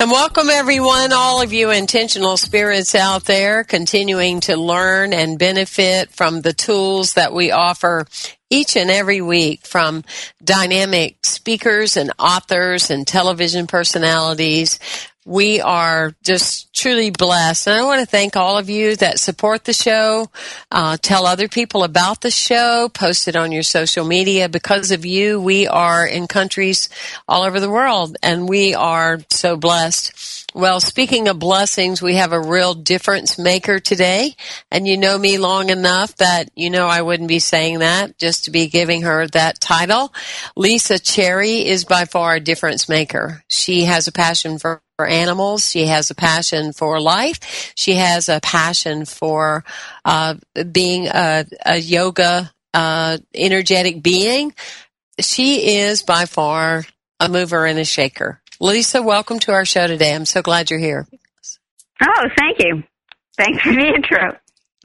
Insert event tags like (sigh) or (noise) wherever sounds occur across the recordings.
And welcome everyone, all of you intentional spirits out there continuing to learn and benefit from the tools that we offer each and every week from dynamic speakers and authors and television personalities we are just truly blessed. And I want to thank all of you that support the show. Uh, tell other people about the show. Post it on your social media. Because of you, we are in countries all over the world, and we are so blessed. Well, speaking of blessings, we have a real difference maker today. And you know me long enough that you know I wouldn't be saying that just to be giving her that title. Lisa Cherry is by far a difference maker. She has a passion for for animals. She has a passion for life. She has a passion for uh, being a, a yoga uh, energetic being. She is by far a mover and a shaker. Lisa, welcome to our show today. I'm so glad you're here. Oh, thank you. Thanks for the intro.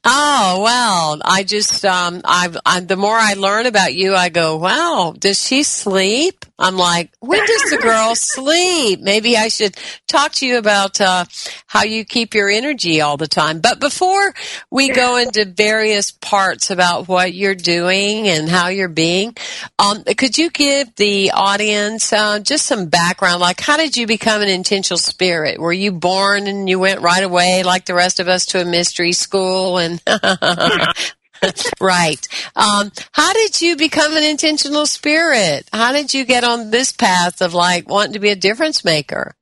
Oh well, I just um, I've I, the more I learn about you, I go, wow, does she sleep? I'm like, when does the girl sleep? Maybe I should talk to you about uh, how you keep your energy all the time. But before we go into various parts about what you're doing and how you're being, um, could you give the audience uh, just some background? Like, how did you become an intentional spirit? Were you born and you went right away, like the rest of us, to a mystery school and (laughs) (laughs) right. Um, how did you become an intentional spirit? How did you get on this path of like wanting to be a difference maker?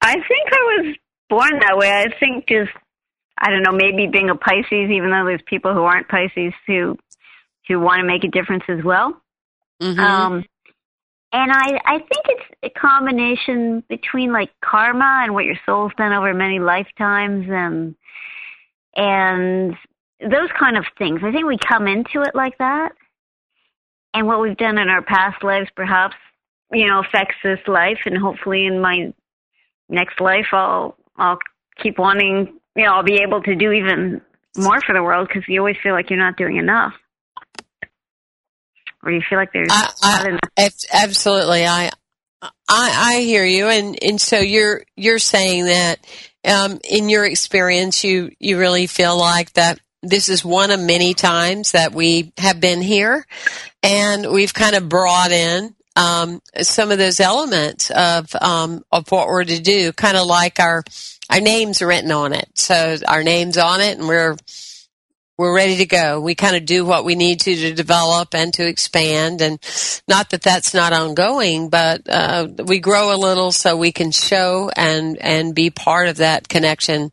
I think I was born that way. I think just I don't know, maybe being a Pisces, even though there's people who aren't Pisces who who want to make a difference as well. Mm-hmm. Um, and I I think it's a combination between like karma and what your soul's done over many lifetimes and and those kind of things. I think we come into it like that. And what we've done in our past lives perhaps, you know, affects this life and hopefully in my next life I'll I'll keep wanting, you know, I'll be able to do even more for the world because you always feel like you're not doing enough. Or you feel like there's I, not enough. Absolutely. I I I hear you and and so you're you're saying that um, in your experience, you you really feel like that this is one of many times that we have been here, and we've kind of brought in um, some of those elements of um, of what we're to do, kind of like our our names written on it. So our names on it, and we're we're ready to go. We kind of do what we need to to develop and to expand. And not that that's not ongoing, but uh, we grow a little so we can show and and be part of that connection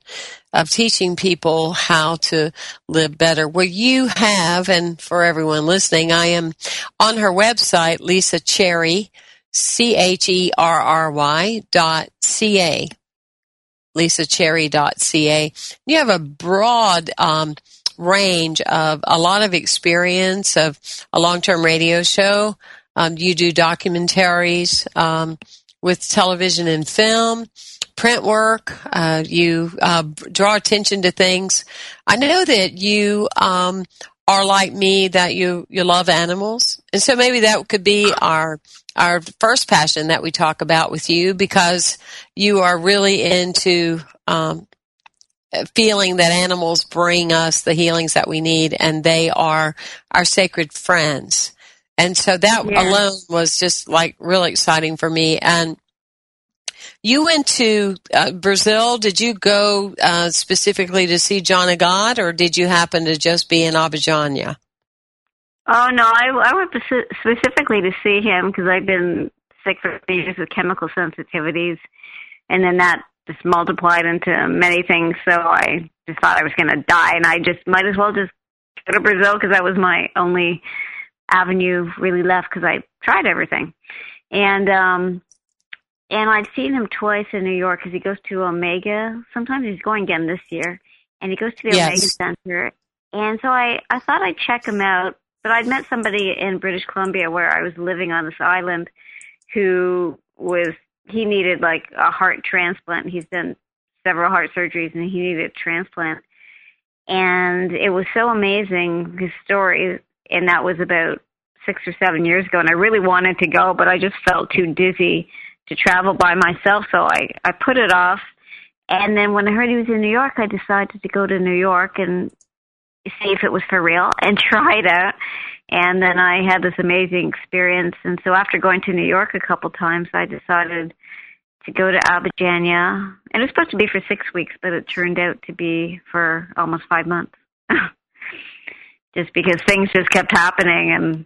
of teaching people how to live better. Well, you have, and for everyone listening, I am on her website, Lisa Cherry, C H E R R Y dot C A. LisaCherry.ca. You have a broad um, range of a lot of experience of a long-term radio show, Um, you do documentaries um, with television and film, print work. Uh, you uh, draw attention to things. I know that you um, are like me that you you love animals, and so maybe that could be our our first passion that we talk about with you because you are really into um, feeling that animals bring us the healings that we need and they are our sacred friends. And so that yeah. alone was just like really exciting for me. And you went to uh, Brazil. Did you go uh, specifically to see John of God or did you happen to just be in Abadiania? Oh, no, I, I went specifically to see him because I've been sick for years with chemical sensitivities. And then that just multiplied into many things. So I just thought I was going to die, and I just might as well just go to Brazil because that was my only avenue really left because I tried everything. And um and I've seen him twice in New York because he goes to Omega. Sometimes he's going again this year, and he goes to the yes. Omega Center. And so I I thought I'd check him out, but I'd met somebody in British Columbia where I was living on this island who was he needed like a heart transplant. He's done several heart surgeries and he needed a transplant. And it was so amazing his story, and that was about six or seven years ago. And I really wanted to go, but I just felt too dizzy to travel by myself, so I I put it off. And then when I heard he was in New York, I decided to go to New York and see if it was for real (laughs) and try it out. And then I had this amazing experience. And so after going to New York a couple times, I decided to go to Abadiania. And it was supposed to be for six weeks, but it turned out to be for almost five months. (laughs) just because things just kept happening and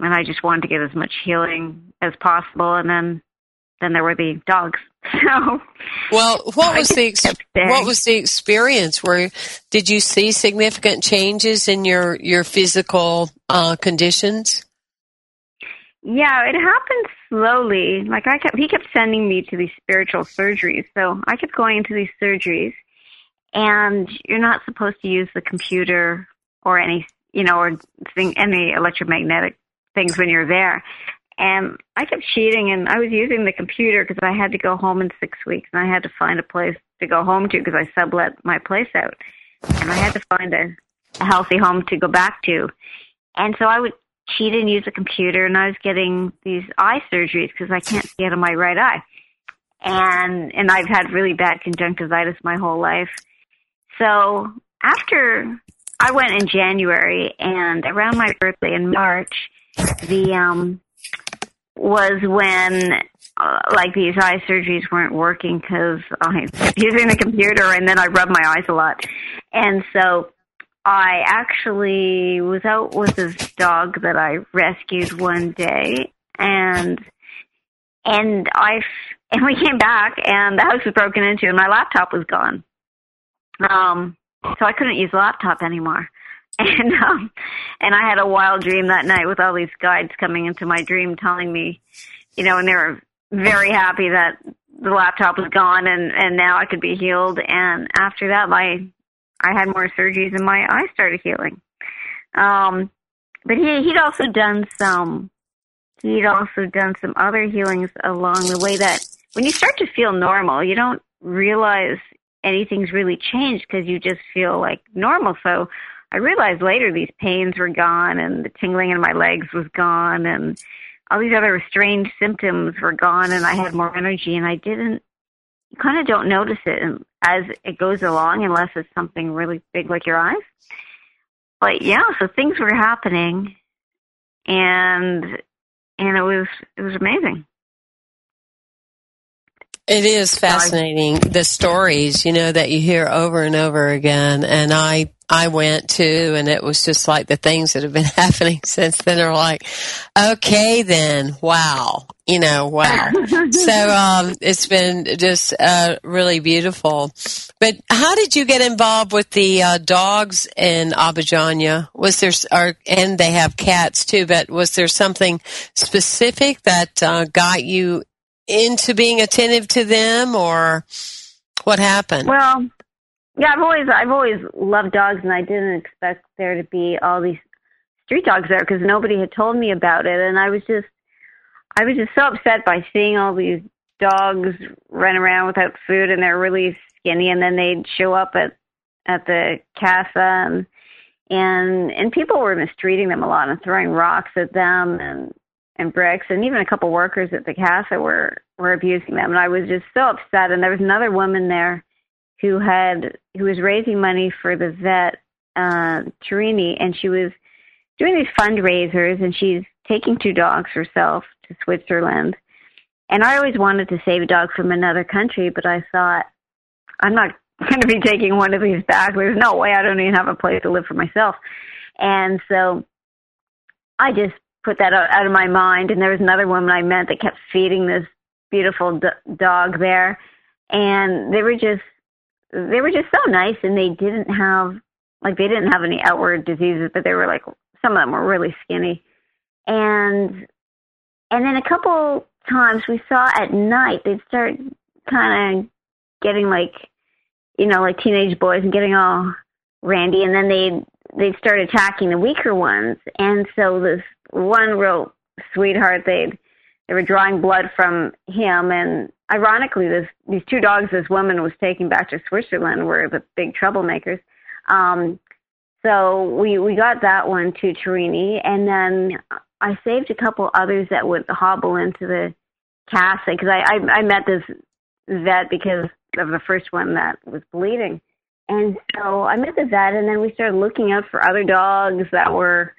and I just wanted to get as much healing as possible and then then there would be dogs. (laughs) So Well, what was the what was the experience where did you see significant changes in your your physical uh, conditions? Yeah, it happened slowly. Like I kept, he kept sending me to these spiritual surgeries. So I kept going into these surgeries, and you're not supposed to use the computer or any, you know, or thing, any electromagnetic things when you're there. And I kept cheating, and I was using the computer because I had to go home in six weeks, and I had to find a place to go home to because I sublet my place out, and I had to find a, a healthy home to go back to. And so I would cheat and use a computer, and I was getting these eye surgeries because I can't see out of my right eye, and and I've had really bad conjunctivitis my whole life. So after I went in January, and around my birthday in March, the um was when uh, like these eye surgeries weren't working because I was using the computer and then I rubbed my eyes a lot. And so I actually was out with this dog that I rescued one day and and I and we came back and the house was broken into and my laptop was gone. Um so I couldn't use the laptop anymore. (laughs) And um and I had a wild dream that night with all these guides coming into my dream telling me, you know, and they were very happy that the laptop was gone and and now I could be healed and after that my I had more surgeries and my eyes started healing. Um, but he he'd also done some he'd also done some other healings along the way that when you start to feel normal, you don't realize anything's really changed because you just feel like normal. So I realized later these pains were gone and the tingling in my legs was gone and all these other strange symptoms were gone and I had more energy and I didn't you kind of don't notice it as it goes along unless it's something really big like your eyes. But yeah, so things were happening and and it was it was amazing. It is fascinating the stories, you know, that you hear over and over again. And I, I went to, and it was just like the things that have been (laughs) happening since then are like, okay, then, wow, you know, wow. (laughs) so, um, it's been just, uh, really beautiful. But how did you get involved with the, uh, dogs in Abadiania? Was there, or, and they have cats too, but was there something specific that, uh, got you into being attentive to them or what happened? Well, yeah, I've always I've always loved dogs and I didn't expect there to be all these street dogs there because nobody had told me about it, and I was just I was just so upset by seeing all these dogs run around without food and they're really skinny, and then they'd show up at at the casa and and and people were mistreating them a lot and throwing rocks at them and and bricks and even a couple workers at the casa were were abusing them. And I was just so upset. And there was another woman there who had who was raising money for the vet uh Turini and she was doing these fundraisers and she's taking two dogs herself to Switzerland. And I always wanted to save a dog from another country but I thought I'm not (laughs) going to be taking one of these back. There's no way. I don't even have a place to live for myself. And so I just put that out, out of my mind. And there was another woman I met that kept feeding this beautiful d- dog there. And they were just, they were just so nice and they didn't have, like they didn't have any outward diseases, but they were like, some of them were really skinny. And, and then a couple times we saw at night, they'd start kind of getting like you know, like teenage boys and getting all randy, and then they'd they'd start attacking the weaker ones. And so this one real sweetheart, they'd they were drawing blood from him, and ironically, this these two dogs this woman was taking back to Switzerland were the big troublemakers. Um, so we we got that one to Torini, and then I saved a couple others that would hobble into the casa because I, I I met this vet because of the first one that was bleeding. And so I met the vet, and then we started looking out for other dogs that were,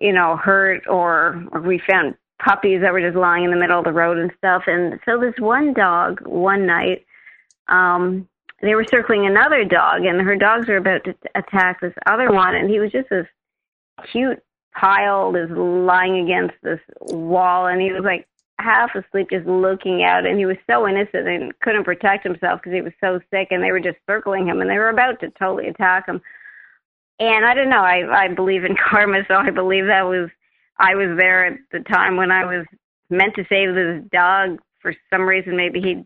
you know, hurt, or, or we found puppies that were just lying in the middle of the road and stuff. And so this one dog, one night, um, they were circling another dog, and her dogs were about to attack this other one, and he was just this cute pile, is lying against this wall, and he was like half asleep just looking out and he was so innocent and couldn't protect himself because he was so sick. And they were just circling him and they were about to totally attack him and i don't know i i believe in (laughs) karma so i believe that was i was there at the time when i was meant to save this dog. For some reason maybe he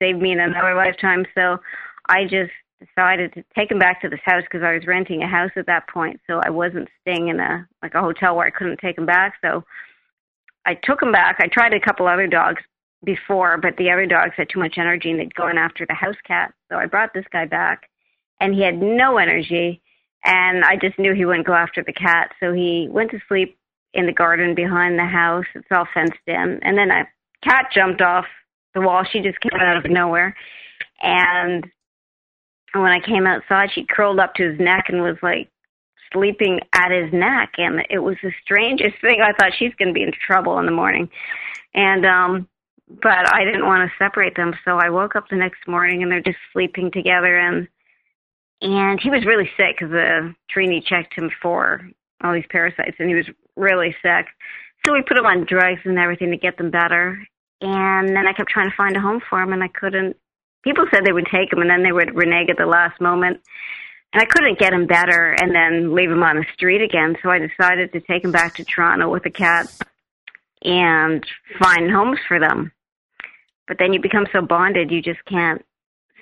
saved me in another lifetime. So i just decided to take him back to this house because i was renting a house at that point. So i wasn't staying in a like a hotel where i couldn't take him back. So I took him back. I tried a couple other dogs before, but the other dogs had too much energy and they'd gone after the house cat. So I brought this guy back and he had no energy and I just knew he wouldn't go after the cat. So he went to sleep in the garden behind the house. It's all fenced in. And then a cat jumped off the wall. She just came out of nowhere. And when I came outside, she curled up to his neck and was like sleeping at his neck and it was the strangest thing. I thought she's going to be in trouble in the morning. And um but I didn't want to separate them, so I woke up the next morning and they're just sleeping together and and he was really sick cuz the uh, Trini checked him for all these parasites and he was really sick. So we put him on drugs and everything to get them better. And then I kept trying to find a home for him and I couldn't. People said they would take him and then they would renege at the last moment and I couldn't get him better and then leave him on the street again. So I decided to take him back to Toronto with the cat and find homes for them. But then you become so bonded, you just can't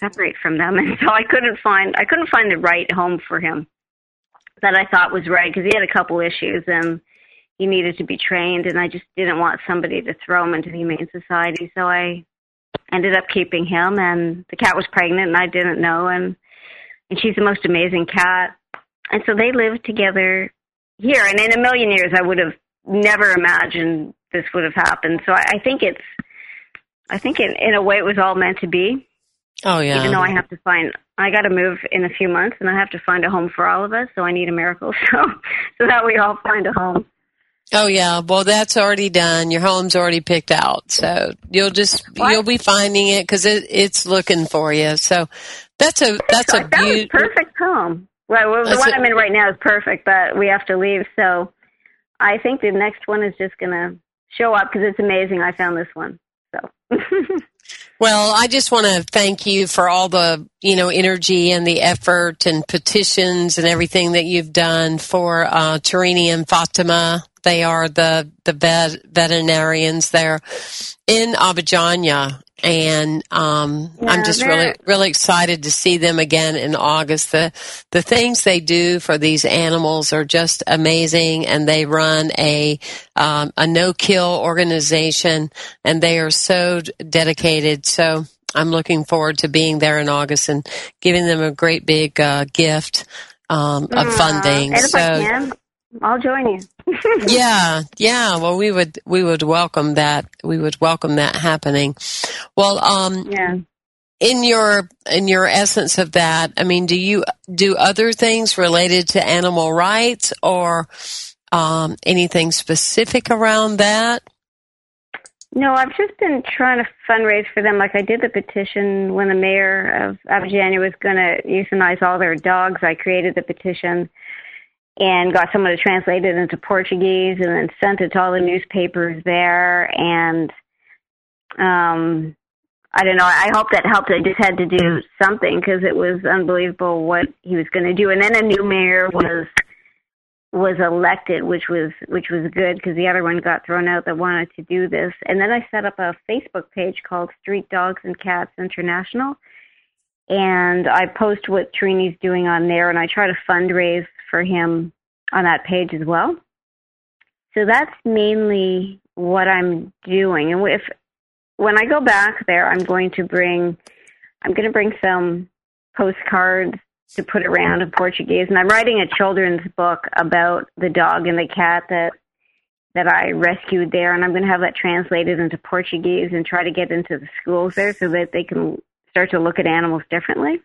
separate from them. (laughs) And so I couldn't find I couldn't find the right home for him that I thought was right because he had a couple issues and he needed to be trained and I just didn't want somebody to throw him into the humane society. So I ended up keeping him and the cat was pregnant and I didn't know and and she's the most amazing cat. And so they live together here. And in a million years, I would have never imagined this would have happened. So I, I think it's, I think in, in a way it was all meant to be. Oh yeah. Even though I have to find, I got to move in a few months, and I have to find a home for all of us. So I need a miracle. (laughs) So, so that we all find a home. Oh yeah, well that's already done. Your home's already picked out, so you'll just what? you'll be finding it because it, it's looking for you. So that's a that's a beautiful perfect home. Well, well the one i am in right now is perfect, but we have to leave. So I think the next one is just going to show up because it's amazing. I found this one. So. (laughs) well, I just want to thank you for all the you know energy and the effort and petitions and everything that you've done for uh, Turini and Fatima They are the the vet, veterinarians there in Abadiania, and um, yeah, I'm just really really excited to see them again in August. The the things they do for these animals are just amazing, and they run a um, a no kill organization, and they are so dedicated. So I'm looking forward to being there in August and giving them a great big uh, gift um, of funding. so. I'll join you. (laughs) yeah, yeah. Well, we would we would welcome that. We would welcome that happening. Well, um, yeah. In your in your essence of that, I mean, do you do other things related to animal rights or um, anything specific around that? No, I've just been trying to fundraise for them. Like I did the petition when the mayor of Abadiania was going to euthanize all their dogs. I created the petition and got someone to translate it into Portuguese and then sent it to all the newspapers there. And um, I don't know. I hope that helped. I just had to do something because it was unbelievable what he was going to do. And then a new mayor was was elected, which was which was good because the other one got thrown out that wanted to do this. And then I set up a Facebook page called Street Dogs and Cats International, and I post what Trini's doing on there, and I try to fundraise for him on that page as well. So that's mainly what I'm doing. And if when I go back there, I'm going to bring I'm going to bring some postcards to put around in Portuguese, and I'm writing a children's book about the dog and the cat that that I rescued there, and I'm going to have that translated into Portuguese and try to get into the schools there so that they can start to look at animals differently.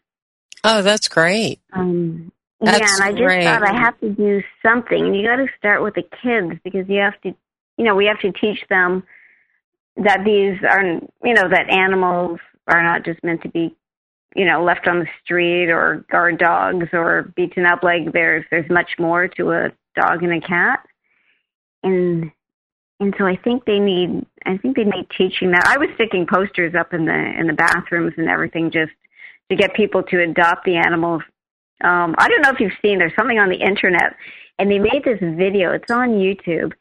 Oh, that's great. Um, that's yeah, and I just great. thought I have to do something. And you got to start with the kids because you have to, you know, we have to teach them that these are, you know, that animals are not just meant to be, you know, left on the street or guard dogs or beaten up. Like there's there's much more to a dog and a cat, and and so I think they need I think they need teaching that. I was sticking posters up in the in the bathrooms and everything just to get people to adopt the animals um, I don't know if you've seen, there's something on the internet, and they made this video. It's on YouTube,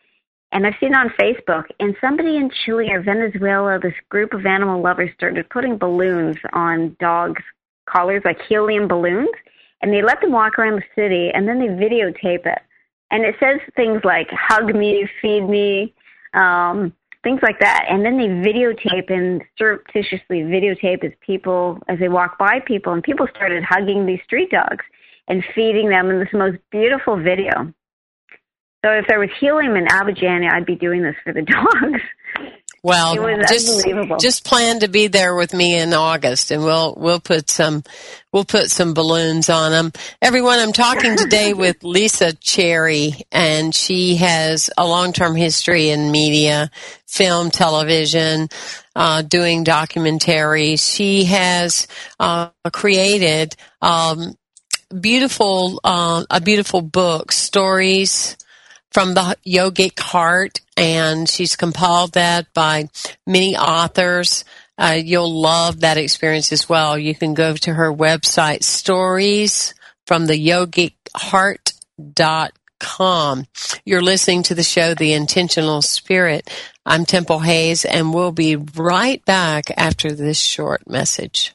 and I've seen it on Facebook. And somebody in Chile or Venezuela, this group of animal lovers started putting balloons on dogs' collars, like helium balloons, and they let them walk around the city, and then they videotape it. And it says things like "hug me," "feed me," um, things like that. And then they videotape and surreptitiously videotape as people as they walk by people, and people started hugging these street dogs and feeding them in this most beautiful video. So if there was helium in Abadiania, I'd be doing this for the (laughs) dogs. Well, just just plan to be there with me in August, and we'll we'll put some we'll put some balloons on them. Everyone, I'm talking today (laughs) with Lisa Cherry, and she has a long term history in media, film, television, uh, doing documentaries. She has uh, created um, beautiful uh, a beautiful book, stories from the yogic heart, and she's compiled that by many authors. Uh, you'll love that experience as well. You can go to her website, stories from the yogic heart.com. You're listening to the show, The Intentional Spirit. I'm Temple Hayes, and we'll be right back after this short message.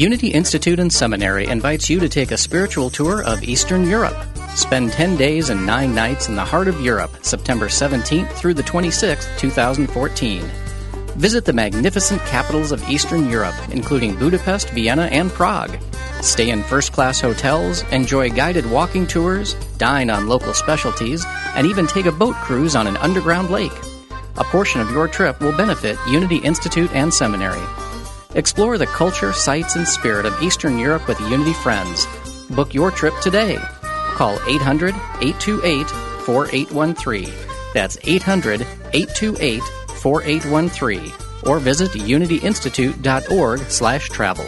Unity Institute and Seminary invites you to take a spiritual tour of Eastern Europe. Spend 10 days and 9 nights in the heart of Europe, September 17th through the 26th, 2014. Visit the magnificent capitals of Eastern Europe, including Budapest, Vienna, and Prague. Stay in first class hotels, enjoy guided walking tours, dine on local specialties, and even take a boat cruise on an underground lake. A portion of your trip will benefit Unity Institute and Seminary. Explore the culture, sights, and spirit of Eastern Europe with Unity Friends. Book your trip today. Call 800 828 4813. That's 800 828 4813 or visit unityinstitute.org slash travel.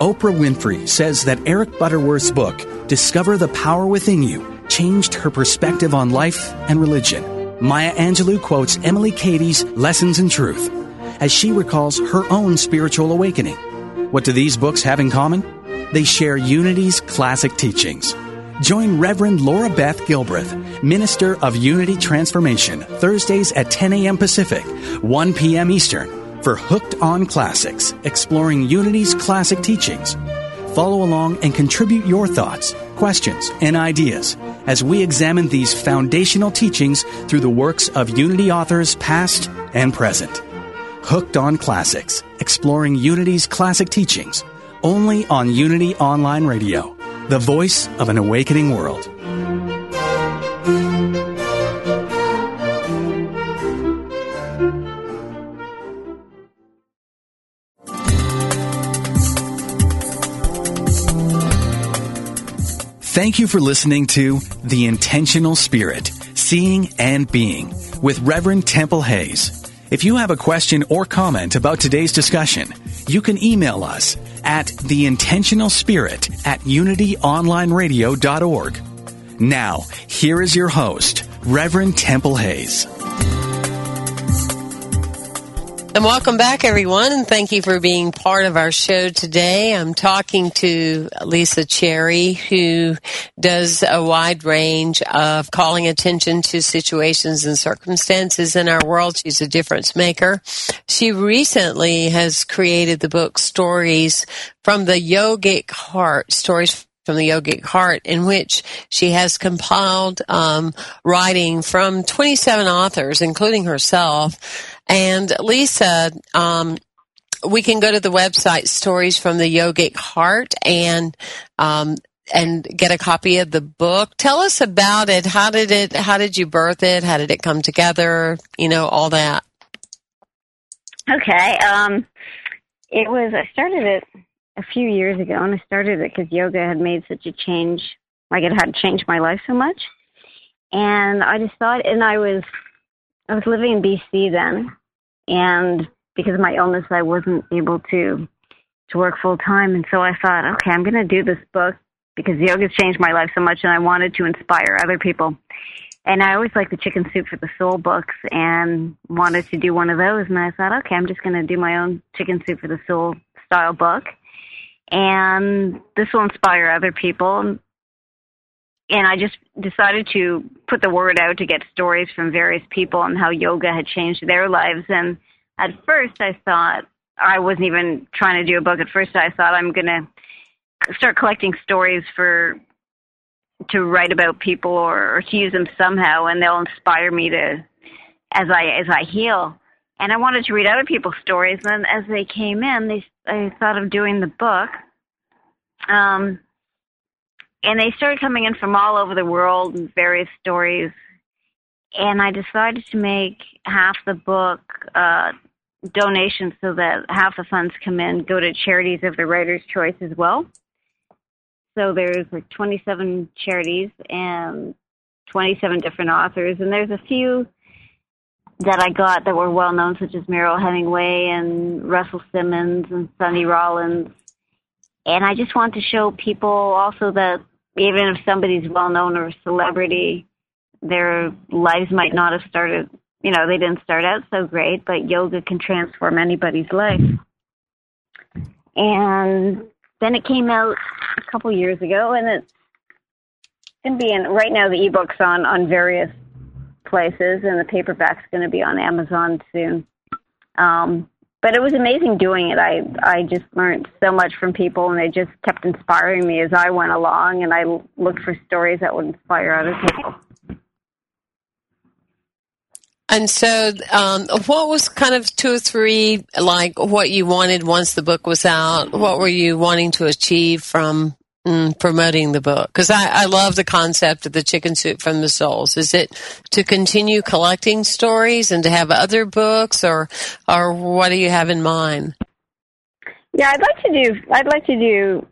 Oprah Winfrey says that Eric Butterworth's book, Discover the Power Within You, changed her perspective on life and religion. Maya Angelou quotes Emily Cady's Lessons in Truth as she recalls her own spiritual awakening. What do these books have in common? They share Unity's classic teachings. Join Reverend Laura Beth Gilbreth, Minister of Unity Transformation, Thursdays at 10 a.m. Pacific, 1 p.m. Eastern for Hooked on Classics, exploring Unity's classic teachings. Follow along and contribute your thoughts, questions, and ideas as we examine these foundational teachings through the works of Unity authors past and present. Hooked on Classics, exploring Unity's classic teachings, only on Unity Online Radio, the voice of an awakening world. Thank you for listening to The Intentional Spirit, Seeing and Being with Reverend Temple Hayes. If you have a question or comment about today's discussion, you can email us at theintentionalspirit at unityonlineradio.org. Now, here is your host, Reverend Temple Hayes. And welcome back, everyone, and thank you for being part of our show today. I'm talking to Lisa Cherry, who does a wide range of calling attention to situations and circumstances in our world. She's a difference maker. She recently has created the book Stories from the Yogic Heart, Stories from the Yogic Heart, in which she has compiled um, writing from 27 authors, including herself. And Lisa, um, we can go to the website Stories from the Yogic Heart and um, and get a copy of the book. Tell us about it. How did it? How did you birth it? How did it come together? You know, all that. Okay. Um, it was. I started it a few years ago, and I started it because yoga had made such a change. Like it had changed my life so much, and I just thought. And I was, I was living in BC then, and because of my illness, I wasn't able to to work full time, and so I thought, okay, I'm going to do this book because yoga's changed my life so much, and I wanted to inspire other people. And I always liked the Chicken Soup for the Soul books, and wanted to do one of those. And I thought, okay, I'm just going to do my own Chicken Soup for the Soul style book and this will inspire other people. And I just decided to put the word out to get stories from various people and how yoga had changed their lives. And at first, I thought I wasn't even trying to do a book. At first, I thought I'm going to start collecting stories for to write about people or, or to use them somehow, and they'll inspire me to as I as I heal. And I wanted to read other people's stories. And as they came in, they I thought of doing the book. Um, and they started coming in from all over the world and various stories. And I decided to make half the book uh, donations so that half the funds come in go to charities of the writer's choice as well. So there's like 27 charities and 27 different authors, and there's a few that I got that were well known, such as Mariel Hemingway and Russell Simmons and Sonny Rollins. And I just want to show people also that even if somebody's well known or a celebrity, their lives might not have started, you know, they didn't start out so great, but yoga can transform anybody's life. And then it came out a couple years ago, and it's going to be in right now the ebooks on on various places, and the paperback's going to be on Amazon soon. Um, but it was amazing doing it. I I just learned so much from people, and they just kept inspiring me as I went along. And I looked for stories that would inspire other people. And so, um, what was kind of two or three like what you wanted once the book was out? What were you wanting to achieve from mm, promoting the book? Because I, I love the concept of the chicken soup from the souls. Is it to continue collecting stories and to have other books, or or what do you have in mind? Yeah, I'd like to do. I'd like to do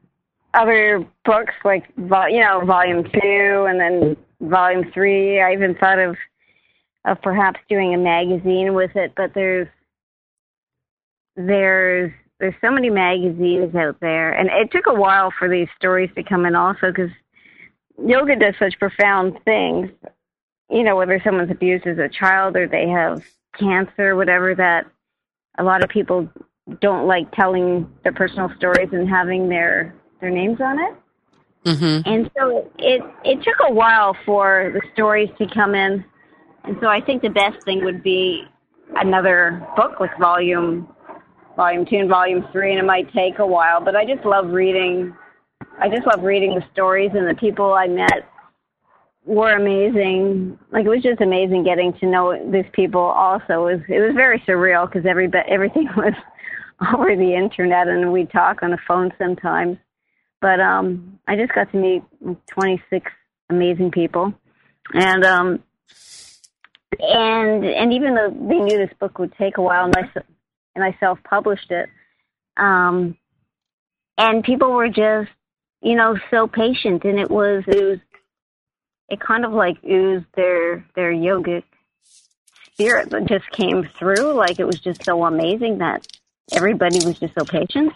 other books like you know volume two and then volume three. I even thought of of perhaps doing a magazine with it, but there's there's there's so many magazines out there, and it took a while for these stories to come in also because yoga does such profound things. You know, whether someone's abused as a child or they have cancer, whatever, that a lot of people don't like telling their personal stories and having their their names on it. Mm-hmm. And so it it took a while for the stories to come in and so I think the best thing would be another book like volume volume two and volume three and it might take a while, but I just love reading I just love reading the stories and the people I met were amazing. Like it was just amazing getting to know these people. Also, it was it was very surreal because every everything (laughs) was over the internet and we'd talk on the phone sometimes. But um, I just got to meet 26 amazing people, and um, and and even though they knew this book would take a while, and I and I self published it, um, and people were just you know so patient, and it was it was it kind of like oozed their their yogic spirit that just came through. Like it was just so amazing that everybody was just so patient.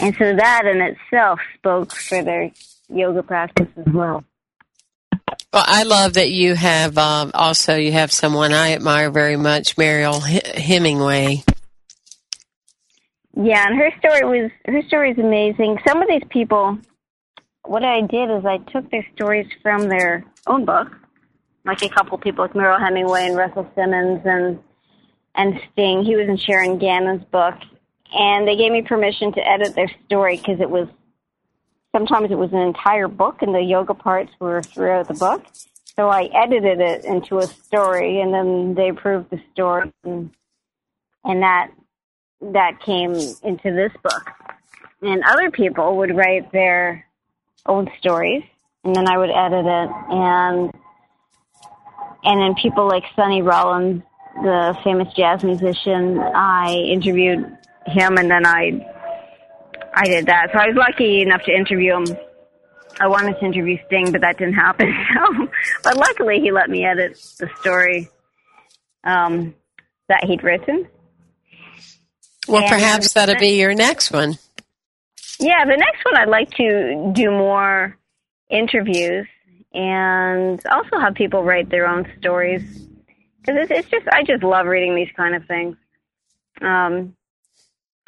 And so that in itself spoke for their yoga practice as well. Well, I love that you have um, also you have someone I admire very much, Mariel Hemingway. Yeah, and her story was her story is amazing. Some of these people, what I did is I took their stories from their own book, like a couple people like Mariel Hemingway and Russell Simmons and and Sting. He was in Sharon Gannon's book, and they gave me permission to edit their story because it was sometimes it was an entire book and the yoga parts were throughout the book. So I edited it into a story and then they approved the story and, and that that came into this book. And other people would write their own stories and then I would edit it and and then people like Sonny Rollins, the famous jazz musician, I interviewed him and then I I did that. So I was lucky enough to interview him. I wanted to interview Sting, but that didn't happen. (laughs) So, but luckily, he let me edit the story um, that he'd written. Well, and perhaps that'll be your next one. Yeah, the next one I'd like to do more interviews and also have people write their own stories because it's, it's just I just love reading these kind of things. Um,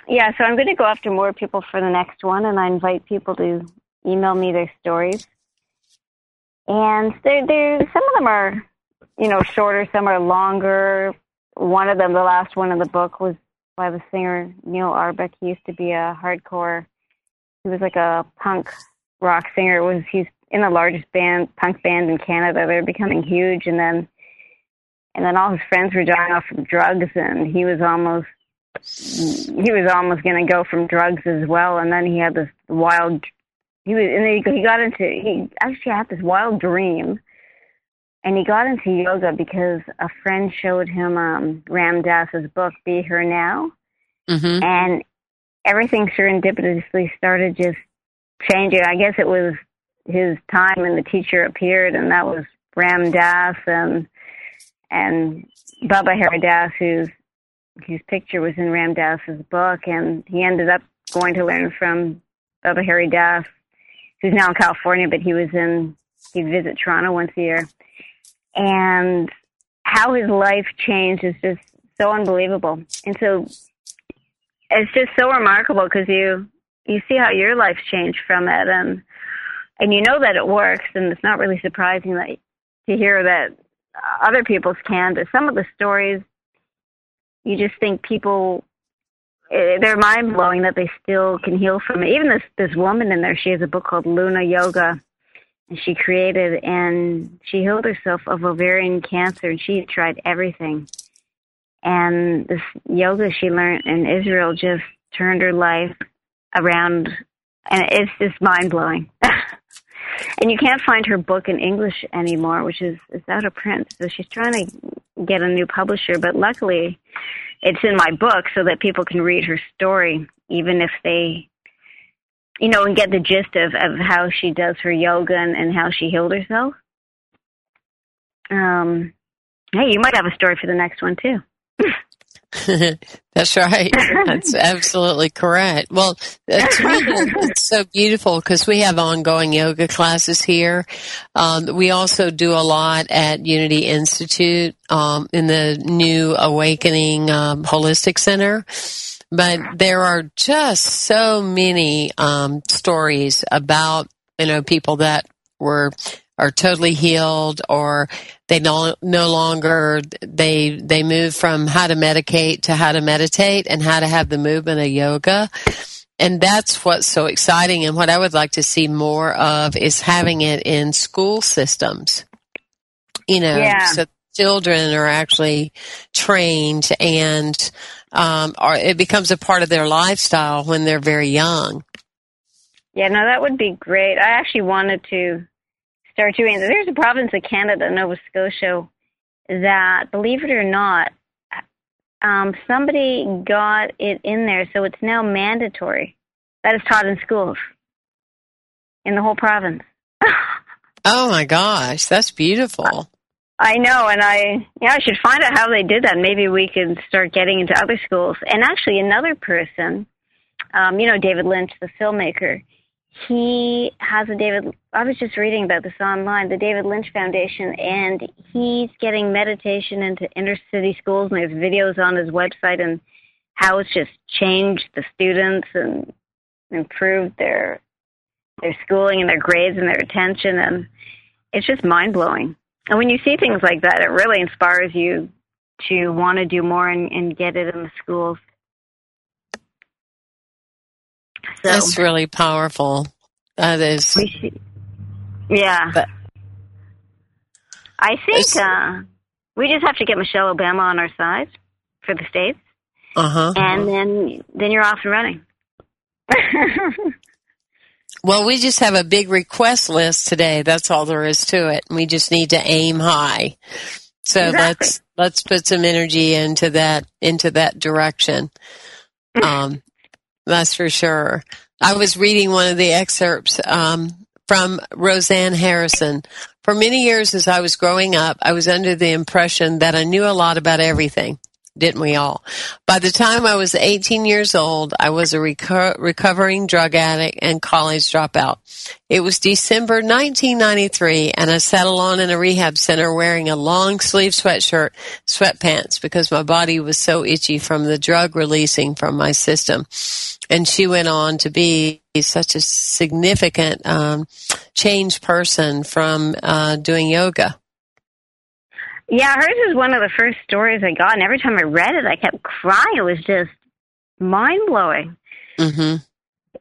yeah, so I'm going to go after more people for the next one, and I invite people to email me their stories. And they're, they're, some of them are, you know, shorter, some are longer. One of them, the last one in the book, was by the singer Neil Arbuck. He used to be a hardcore, he was like a punk rock singer. It was He's in the largest band, punk band in Canada. They're becoming huge, and then and then all his friends were dying off from drugs, and he was almost he was almost going to go from drugs as well, and then he had this wild. He was, and then he got into. He actually had this wild dream, and he got into yoga because a friend showed him um, Ram Dass's book, "Be Here Now," mm-hmm. and everything serendipitously started just changing. I guess it was his time, and the teacher appeared, and that was Ram Dass and and Baba Haridas, who's his picture was in Ram Dass's book, and he ended up going to learn from Baba Hari Das, who's now in California, but he was in, he'd visit Toronto once a year. And how his life changed is just so unbelievable. And so it's just so remarkable because you, you see how your life's changed from it and, and you know that it works and it's not really surprising that to hear that other people's can, but some of the stories, you just think people eh, they're mind blowing that they still can heal from it. Even this this woman in there, she has a book called Luna Yoga, and she created and she healed herself of ovarian cancer, and she tried everything. And this yoga she learned in Israel just turned her life around, and it's just mind blowing. (laughs) and you can't find her book in English anymore, which is is out of print. So she's trying to get a new publisher, but luckily, it's in my book so that people can read her story, even if they, you know, and get the gist of of how she does her yoga and, and how she healed herself. Um, hey, you might have a story for the next one too. (laughs) (laughs) That's right. That's (laughs) absolutely correct. Well, to me, it's (laughs) so beautiful because we have ongoing yoga classes here. Um, we also do a lot at Unity Institute um, in the new Awakening um, Holistic Center. But there are just so many um, stories about you know people that were are totally healed or they no, no longer they they move from how to medicate to how to meditate and how to have the movement of yoga. And that's what's so exciting and what i would like to see more of is having it in school systems. You know yeah. so children are actually trained and um, are, it becomes a part of their lifestyle when they're very young. Yeah no that would be great. I actually wanted to start doing. There's a province of Canada, Nova Scotia, that, believe it or not, um, somebody got it in there, so it's now mandatory. That is taught in schools in the whole province. (laughs) oh my gosh, that's beautiful. I know, and I yeah, I should find out how they did that. Maybe we could start getting into other schools. And actually, another person, um, you know, David Lynch, the filmmaker, he has a David. I was just reading about this online, the David Lynch Foundation, and he's getting meditation into inner city schools, and there's videos on his website and how it's just changed the students and improved their their schooling and their grades and their attention, and it's just mind blowing. And when you see things like that, it really inspires you to want to do more and, and get it in the schools. So, That's really powerful. That is. yeah. But, I think uh, we just have to get Michelle Obama on our side for the states, uh-huh. and then then you're off and running. (laughs) well, we just have a big request list today. That's all there is to it. We just need to aim high. So exactly. let's let's put some energy into that into that direction. (laughs) Um, that's for sure. I was reading one of the excerpts um, from Roseanne Harrison. For many years as I was growing up, I was under the impression that I knew a lot about everything didn't we all? By the time I was 18 years old, I was a reco- recovering drug addict and college dropout. It was December 1993 and I sat alone in a rehab center wearing a long sleeve sweatshirt, sweatpants because my body was so itchy from the drug releasing from my system. And she went on to be such a significant um, change person from uh, doing yoga. Yeah, hers is one of the first stories I got, and every time I read it, I kept crying. It was just mind blowing. Mhm.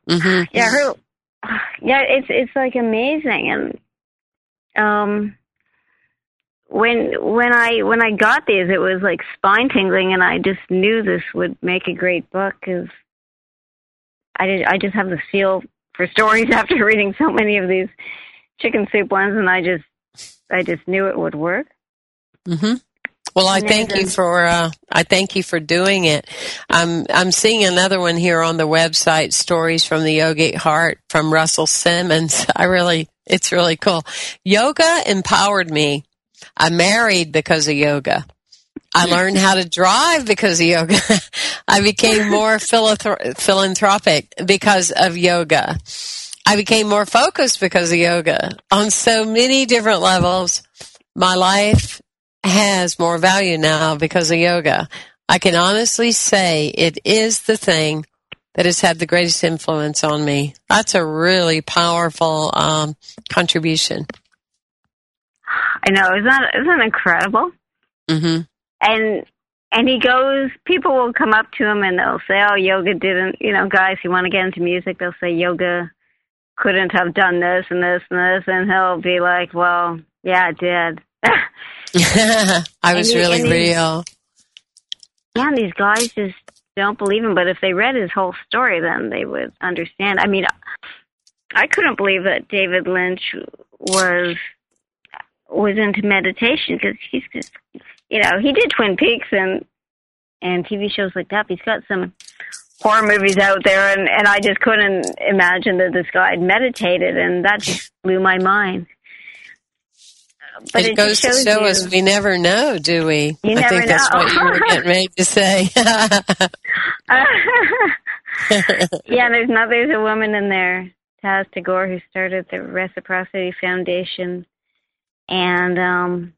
Mhm. (sighs) Yeah, her. (sighs) Yeah, it's it's like amazing, and um, when when I when I got these, it was like spine tingling, and I just knew this would make a great book because I did. I just have the feel for stories (laughs) after reading so many of these chicken soup ones, and I just I just knew it would work. Mm-hmm. Well, I thank you for uh, I thank you for doing it. I'm I'm seeing another one here on the website, stories from the yogic heart from Russell Simmons. (laughs) I really, it's really cool. Yoga empowered me. I married because of yoga. I learned how to drive because of yoga. (laughs) I became (laughs) more philanthropic because of yoga. I became more focused because of yoga on so many different levels. My life has more value now because of yoga. I can honestly say it is the thing that has had the greatest influence on me. That's a really powerful um, contribution. I know, isn't that, isn't that incredible? Mm-hmm. And and he goes people will come up to him and they'll say oh yoga didn't you know guys who want to get into music they'll say yoga couldn't have done this and this and this and he'll be like well yeah it did (laughs) (laughs) i was he- really real. Yeah and these guys just don't believe him but if they read his whole story then they would understand. I mean i couldn't believe that david lynch was was into meditation because he's just you know he did twin peaks and and tv shows like that but he's got some horror movies out there and and i just couldn't imagine that this guy had meditated and that just blew my mind but it, it, goes to show you, us we never know, do we? You I think that's what you were getting ready to say. (laughs) (laughs) yeah, there's not. There's a woman in there, Taz Tagore, who started the Reciprocity Foundation, and um,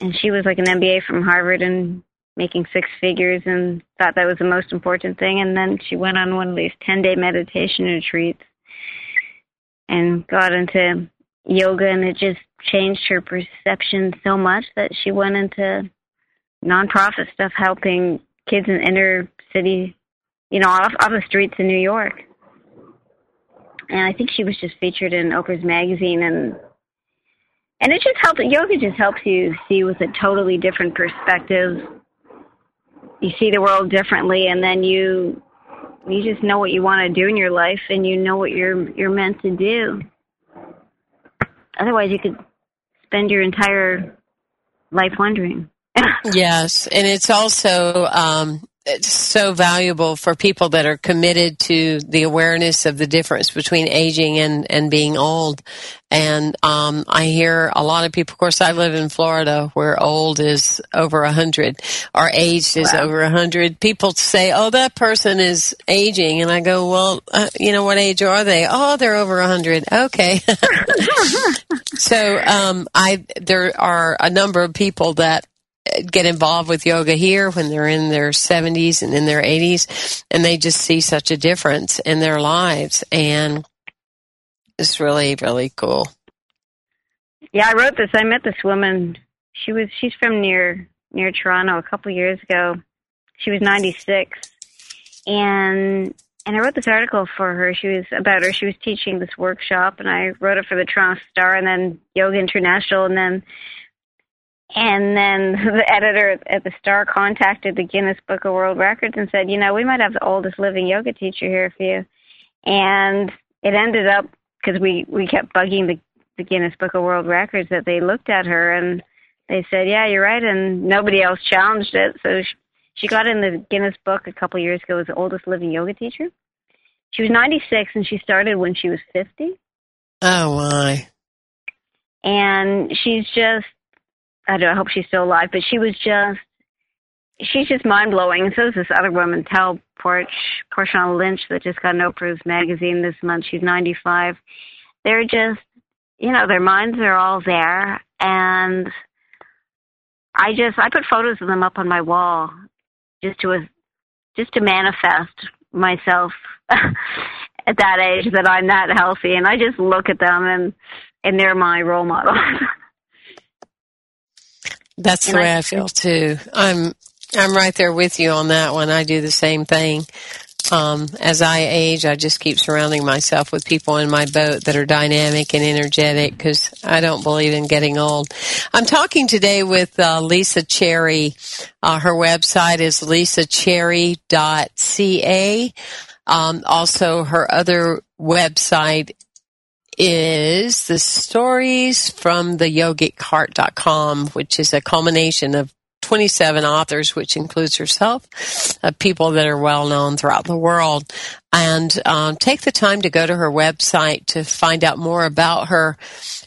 and she was like an MBA from Harvard and making six figures, and thought that was the most important thing. And then she went on one of these ten day meditation retreats, and got into yoga, and it just changed her perception so much that she went into nonprofit stuff, helping kids in inner city you know, off, off the streets in New York. And I think she was just featured in Oprah's magazine and and it just helps yoga just helps you see with a totally different perspective. You see the world differently and then you you just know what you want to do in your life and you know what you're you're meant to do. Otherwise you could spend your entire life wondering. (laughs) yes, and it's also um, so valuable for people that are committed to the awareness of the difference between aging and, and being old. And um, I hear a lot of people. Of course, I live in Florida, where old is over a hundred, or aged is Wow. over a hundred. People say, "Oh, that person is aging," and I go, "Well, uh, you know, what age are they? Oh, they're over a hundred. Okay." (laughs) (laughs) so um, I there are a number of people that get involved with yoga here when they're in their 70s and in their 80s and they just see such a difference in their lives and it's really really cool Yeah, I wrote this. I met this woman. She was she's from near near Toronto a couple years ago. She was 96. And and I wrote this article for her. She was about her. She was teaching this workshop and I wrote it for the Toronto Star and then Yoga International and then and then (laughs) the editor at the Star contacted the Guinness Book of World Records and said, "You know, we might have the oldest living yoga teacher here for you." And it ended up because we we kept bugging the the Guinness Book of World Records that they looked at her and they said, "Yeah, you're right," and nobody else challenged it. So she, she got in the Guinness Book a couple years ago as the oldest living yoga teacher. She was 96 and she started when she was 50, oh my and she's just I don't know, I hope she's still alive, but she was just she's just mind blowing. And so is this other woman, Tao Porch Porchon Lynch, that just got an Oprah's magazine this month. She's 95. They're just, you know, their minds are all there, and I just I put photos of them up on my wall just to just to manifest myself (laughs) at that age that I'm that healthy, and I just look at them and and they're my role models. (laughs) that's the And I way i feel too i'm i'm right there with you on that one i do the same thing um, as I age, I just keep surrounding myself with people in my boat that are dynamic and energetic because I don't believe in getting old. I'm talking today with uh, Lisa Cherry. Uh, her website is lisacherry.ca. Um, also, her other website is the stories from the yogicheart.com, which is a culmination of 27 authors, which includes herself, uh, people that are well known throughout the world. And um, take the time to go to her website to find out more about her.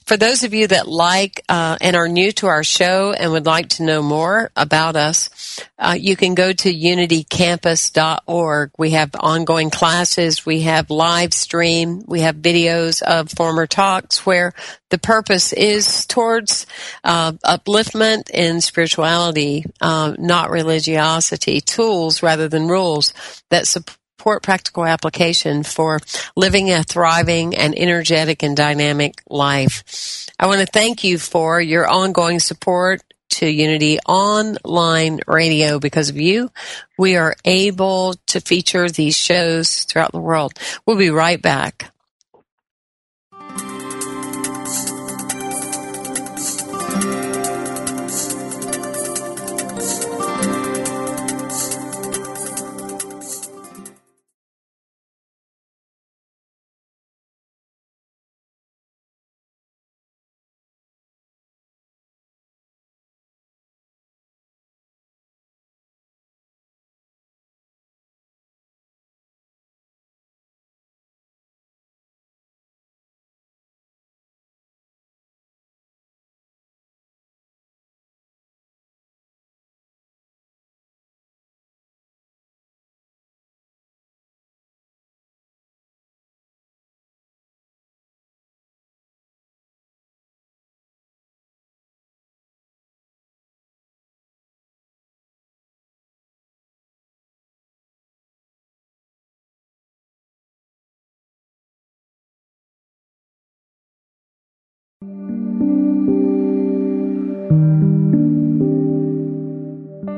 For those of you that like uh, and are new to our show and would like to know more about us, uh, you can go to unitycampus.org. We have ongoing classes, we have live stream, we have videos of former talks where the purpose is towards uh, upliftment and spirituality, uh, not religiosity, tools rather than rules that support practical application for living a thriving and energetic and dynamic life. I want to thank you for your ongoing support to Unity Online Radio. Because of you, we are able to feature these shows throughout the world. We'll be right back.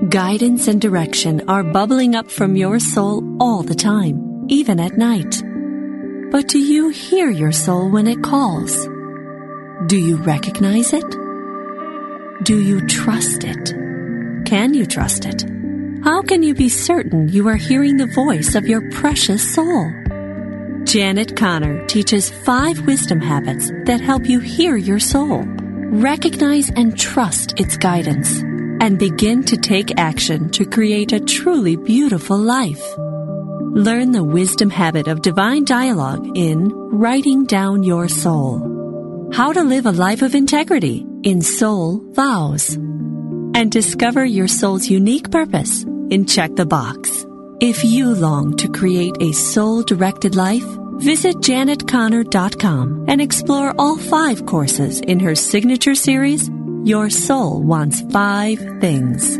Guidance and direction are bubbling up from your soul all the time, even at night. But do you hear your soul when it calls? Do you recognize it? Do you trust it? Can you trust it? How can you be certain you are hearing the voice of your precious soul? Janet Conner teaches five wisdom habits that help you hear your soul, recognize and trust its guidance and begin to take action to create a truly beautiful life. Learn the wisdom habit of divine dialogue in Writing Down Your Soul. How to live a life of integrity in Soul Vows. And discover your soul's unique purpose in Check the Box. If you long to create a soul directed life, visit janetconner.com and explore all five courses in her signature series your soul wants five things.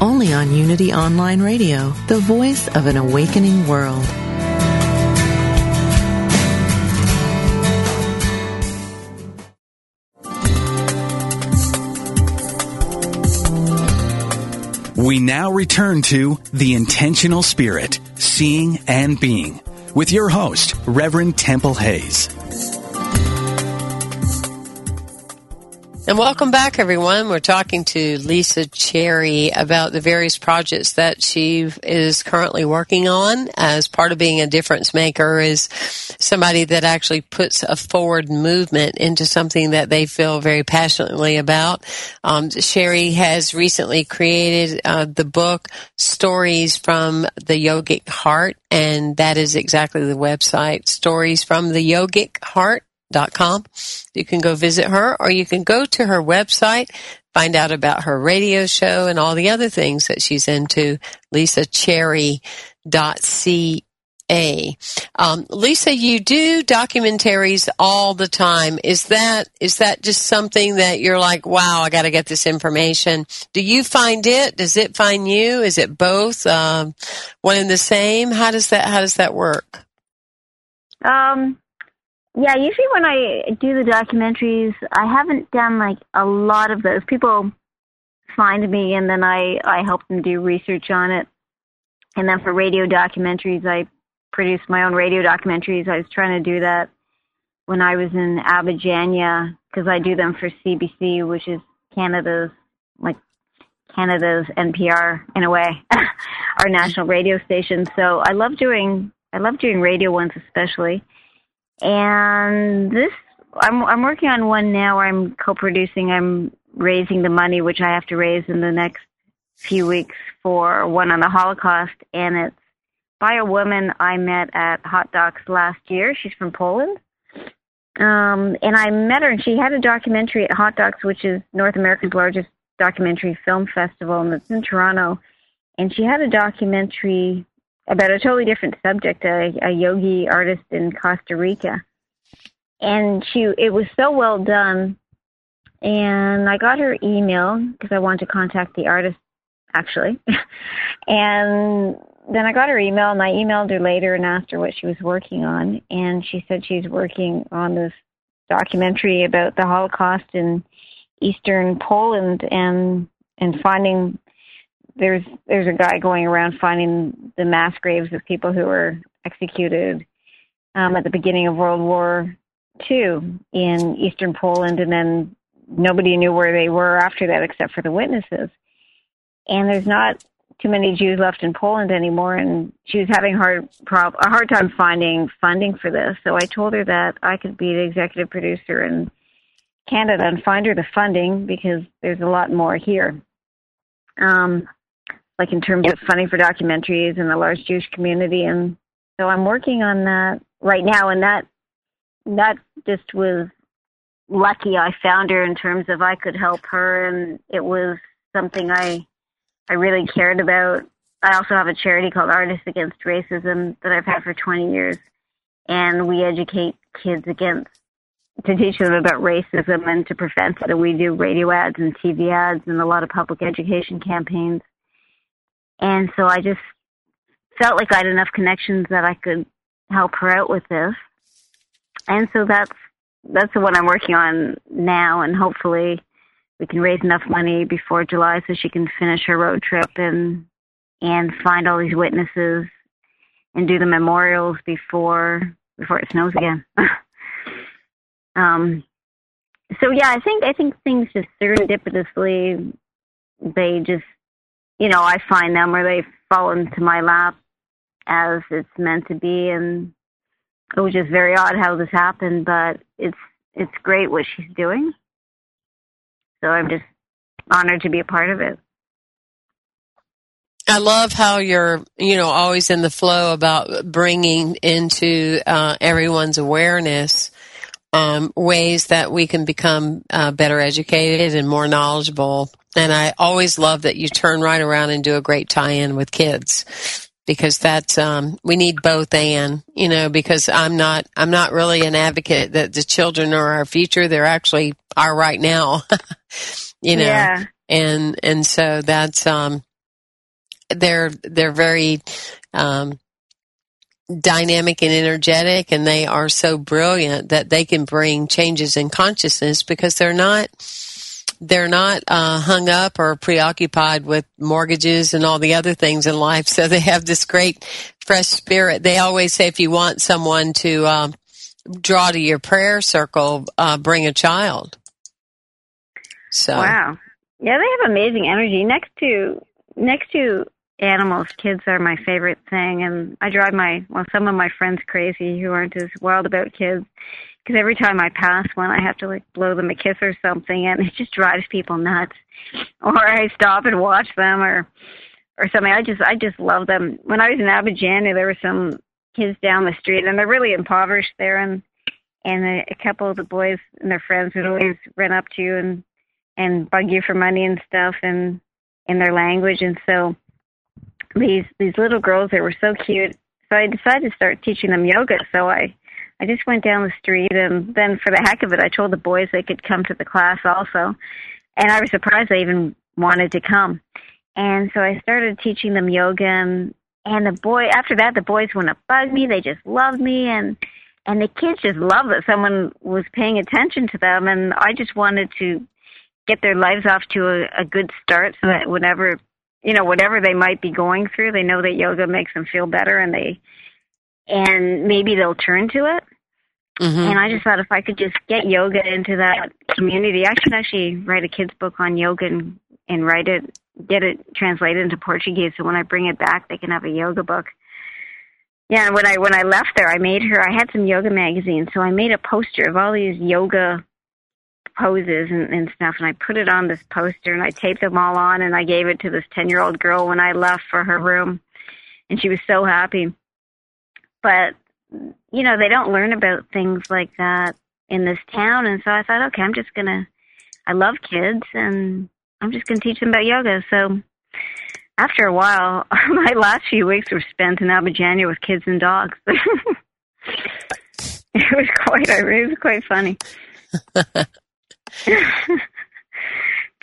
only on Unity Online Radio, the voice of an awakening world. We now return to The Intentional Spirit, Seeing and Being, with your host, Reverend Temple Hayes. And welcome back, everyone. We're talking to Lisa Cherry about the various projects that she is currently working on as part of being a difference maker is somebody that actually puts a forward movement into something that they feel very passionately about. Um, Cherry has recently created uh, the book Stories from the Yogic Heart, and that is exactly the website, Stories from the Yogic Heart dot com. You can go visit her or you can go to her website, find out about her radio show and all the other things that she's into, lisacherry.ca. Um, Lisa, you do documentaries all the time. Is that, is that just something that you're like, wow, I got to get this information? Do you find it? Does it find you? Is it both, um, one and the same? How does that, how does that work? Um, yeah, usually when I do the documentaries, I haven't done like a lot of those. People find me and then I I help them do research on it. And then for radio documentaries, I produce my own radio documentaries. I was trying to do that when I was in Abadiania because I do them for CBC, which is Canada's like Canada's NPR in a way, (laughs) our national radio station. So I love doing I love doing radio ones especially. And this, I'm I'm working on one now. Where I'm co-producing. I'm raising the money, which I have to raise in the next few weeks for one on the Holocaust, and it's by a woman I met at Hot Docs last year. She's from Poland. Um, and I met her, and she had a documentary at Hot Docs, which is North America's largest documentary film festival, and it's in Toronto. And she had a documentary about a totally different subject, a, a yogi artist in Costa Rica. And she, it was so well done. And I got her email because I wanted to contact the artist, actually. (laughs) and then I got her email and I emailed her later and asked her what she was working on. And she said she's working on this documentary about the Holocaust in eastern Poland and and finding there's there's a guy going around finding the mass graves of people who were executed um, at the beginning of World War II in eastern Poland, and then nobody knew where they were after that except for the witnesses. And there's not too many Jews left in Poland anymore, and she was having hard prob- a hard time finding funding for this. So I told her that I could be the executive producer in Canada and find her the funding because there's a lot more here. Um, like in terms of funding for documentaries in the large Jewish community, and so I'm working on that right now, and that that just was lucky I found her in terms of I could help her, and it was something I I really cared about. I also have a charity called Artists Against Racism that I've had for 20 years, and we educate kids against to teach them about racism and to prevent it. And we do radio ads and TV ads and a lot of public education campaigns. And so I just felt like I had enough connections that I could help her out with this. And so that's that's the one I'm working on now, and hopefully we can raise enough money before July so she can finish her road trip and and find all these witnesses and do the memorials before before it snows again. (laughs) um so yeah, I think I think things just serendipitously they just you know, I find them where they fall into my lap as it's meant to be and it was just very odd how this happened, but it's it's great what she's doing. So I'm just honored to be a part of it. I love how you're, you know, always in the flow about bringing into uh, everyone's awareness um, ways that we can become uh, better educated and more knowledgeable. And I always love that you turn right around and do a great tie-in with kids because that's um, we need both and you know because I'm not I'm not really an advocate that the children are our future they're actually are right now (laughs) you know yeah. and and so that's um they're they're very um dynamic and energetic and they are so brilliant that they can bring changes in consciousness because they're not they're not uh, hung up or preoccupied with mortgages and all the other things in life. (laughs) So they have this great fresh spirit. They always say if you want someone to um, draw to your prayer circle, uh, bring a child. So wow, yeah, they have amazing energy. Next to next to animals, kids are my favorite thing, and I drive my well some of my friends crazy who aren't as wild about kids because every time I pass one, I have to like blow them a kiss or something, and it just drives people nuts. Or I stop and watch them, or or something. I just I just love them. When I was in Abadiania, there were some kids down the street, and they're really impoverished there, and and a, a couple of the boys and their friends would always run up to you and and bug you for money and stuff, and in their language, and so these these little girls they were so cute. So I decided to start teaching them yoga. So I I just went down the street and then for the heck of it, I told the boys they could come to the class also. And I was surprised they even wanted to come. And so I started teaching them yoga and, and the boy, after that, the boys wouldn't bug me. They just loved me and, and the kids just loved that someone was paying attention to them. And I just wanted to get their lives off to a, a good start so that whenever, you know, whatever they might be going through, they know that yoga makes them feel better and they, and maybe they'll turn to it. Mm-hmm. And I just thought if I could just get yoga into that community, I should actually write a kids book on yoga and, and write it, get it translated into Portuguese. So when I bring it back, they can have a yoga book. Yeah, when I when I left there, I made her. I had some yoga magazines, so I made a poster of all these yoga poses and, and stuff, and I put it on this poster, and I taped them all on, and I gave it to this ten year old girl when I left for her room, and she was so happy. But you know, they don't learn about things like that in this town, and so I thought, okay, I'm just gonna. I love kids, and I'm just gonna teach them about yoga. So after a while, (laughs) my last few weeks were spent in Abadiania with kids and dogs. (laughs) it was quite it was quite funny. (laughs)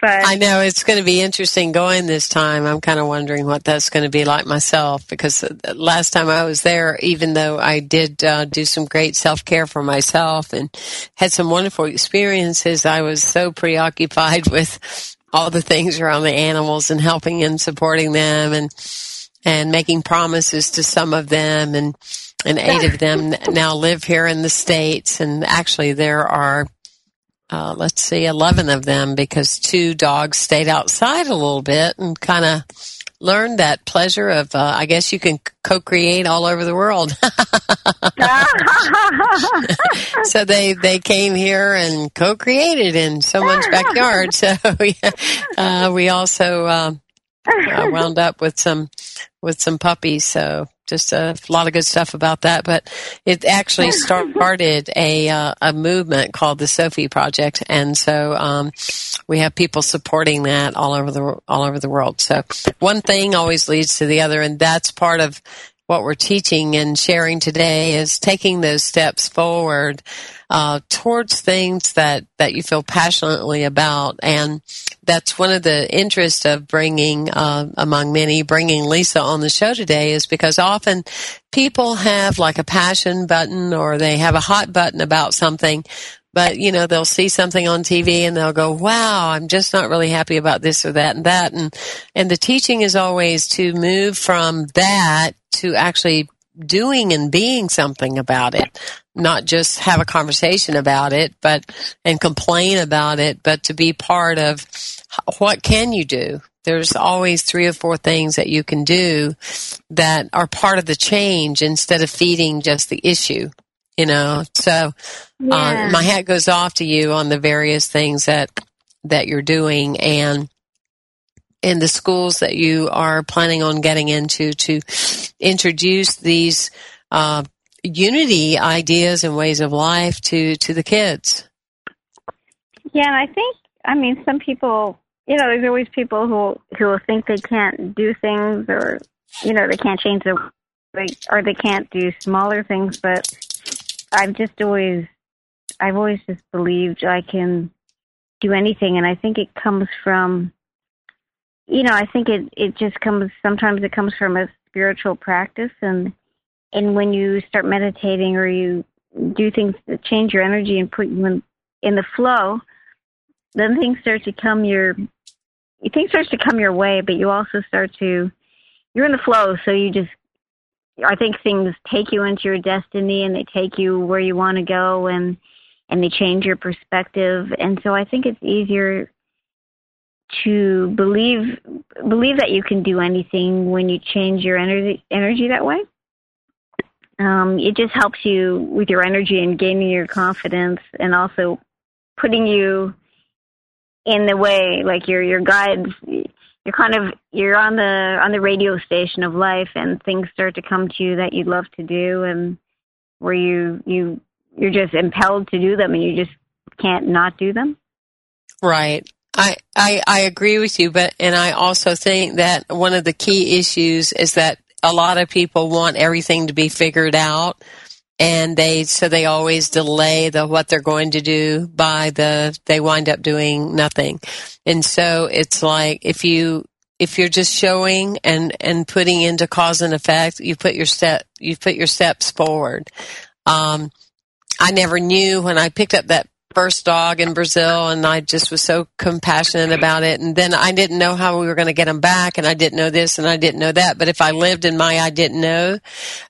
but I know it's going to be interesting going this time. I'm kind of wondering what that's going to be like myself because last time I was there, even though I did uh, do some great self care for myself and had some wonderful experiences, I was so preoccupied (laughs) with all the things around the animals and helping and supporting them and and making promises to some of them and and eight of them now live here in the states and actually there are uh, let's see 11 of them because two dogs stayed outside a little bit and kind of learned that pleasure of, uh, I guess you can co-create all over the world. (laughs) so they, they came here and co-created in someone's (laughs) backyard. So (laughs) we, uh, we also, uh, (laughs) wound up with some, with some puppies. So just a lot of good stuff about that. But it actually started a uh, a movement called the Sophie Project, and so um, we have people supporting that all over the all over the world. So one thing always leads to the other, and that's part of what we're teaching and sharing today is taking those steps forward uh, towards things that that you feel passionately about, and that's one of the interests of bringing, uh, among many, bringing Lisa on the show today is because often people have like a passion button or they have a hot button about something, but you know they'll see something on TV and they'll go, "Wow, I'm just not really happy about this or that and that." And and the teaching is always to move from that to actually doing and being something about it not just have a conversation about it, but and complain about it, but to be part of what can you do? There's always three or four things that you can do that are part of the change instead of feeding just the issue. You know, so uh, yeah. uh, my hat goes off to you on the various things that that you're doing and in the schools that you are planning on getting into to introduce these uh, unity ideas and ways of life to to the kids. Yeah, and I think I mean some people, you know, there's always people who who think they can't do things or you know they can't change their or they can't do smaller things, but I've just always I've always just believed I can do anything, and I think it comes from you know I think it it just comes sometimes it comes from a spiritual practice and and when you start meditating or you do things that change your energy and put you in in the flow, then things start to come your things starts to come your way, but you also start to you're in the flow, so you just I think things take you into your destiny and they take you where you want to go and and they change your perspective. And so I think it's easier to believe believe that you can do anything when you change your energy energy that way. Um, it just helps you with your energy and gaining your confidence and also putting you in the way like your your guides you're kind of you're on the on the radio station of life and things start to come to you that you'd love to do and where you you you're just impelled to do them and you just can't not do them. Right I, I I agree with you, but and I also think that one of the key issues is that a lot of people want everything to be figured out and they so they always delay the what they're going to do by the they wind up doing nothing. And so it's like if you if you're just showing and and putting into cause and effect you put your step you put your steps forward. Um i never knew when i picked up that first dog in Brazil and I just was so compassionate about it. And then I didn't know how we were going to get him back and I didn't know this and I didn't know that. But if I lived in my I didn't know,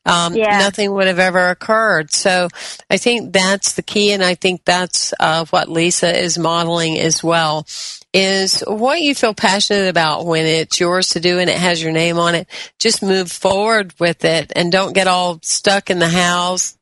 um, yeah. nothing would have ever occurred. So I think that's the key. And I think that's uh, what Lisa is modeling as well is what you feel passionate about when it's yours to do and it has your name on it. Just move forward with it and don't get all stuck in the house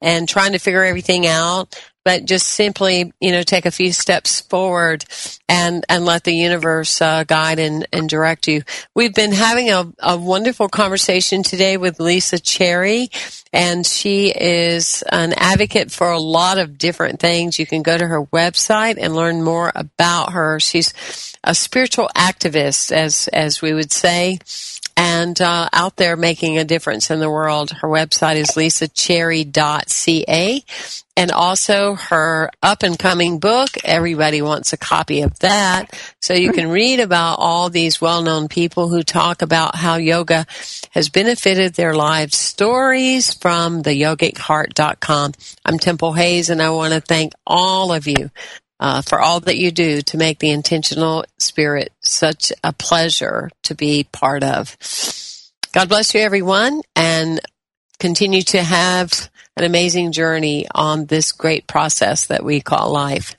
and trying to figure everything out but just simply, you know, take a few steps forward and, and let the universe uh, guide and, and direct you. We've been having a, a wonderful conversation today with Lisa Cherry, and she is an advocate for a lot of different things. You can go to her website and learn more about her. She's a spiritual activist, as, as we would say and uh, out there making a difference in the world. Her website is lisacherry.ca and also her up and coming book. Everybody wants a copy of that. So you can read about all these well-known people who talk about how yoga has benefited their lives. Stories from the yogicheart.com. I'm Temple Hayes and I want to thank all of you uh, for all that you do to make the intentional spirit such a pleasure to be part of. God bless you, everyone, and continue to have an amazing journey on this great process that we call life.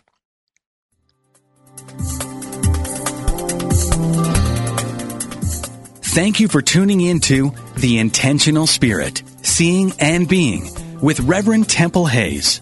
Thank you for tuning into The Intentional Spirit, Seeing and Being with Reverend Temple Hayes.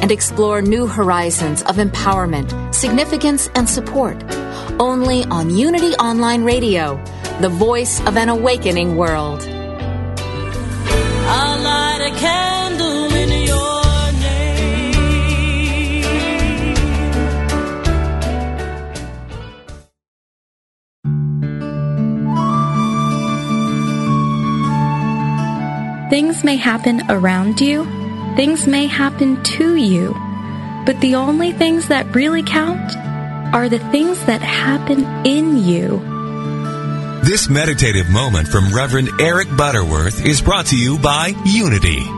and explore new horizons of empowerment, significance, and support. Only on Unity Online Radio, the voice of an awakening world. I'll light a candle in your name. Things may happen around you Things may happen to you, but the only things that really count are the things that happen in you. This meditative moment from Reverend Eric Butterworth is brought to you by Unity.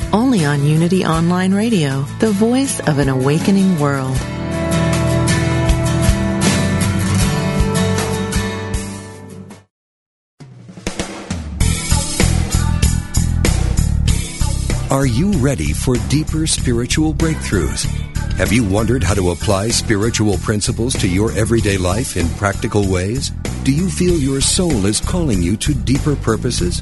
only on Unity Online Radio, the voice of an awakening world. Are you ready for deeper spiritual breakthroughs? Have you wondered how to apply spiritual principles to your everyday life in practical ways? Do you feel your soul is calling you to deeper purposes?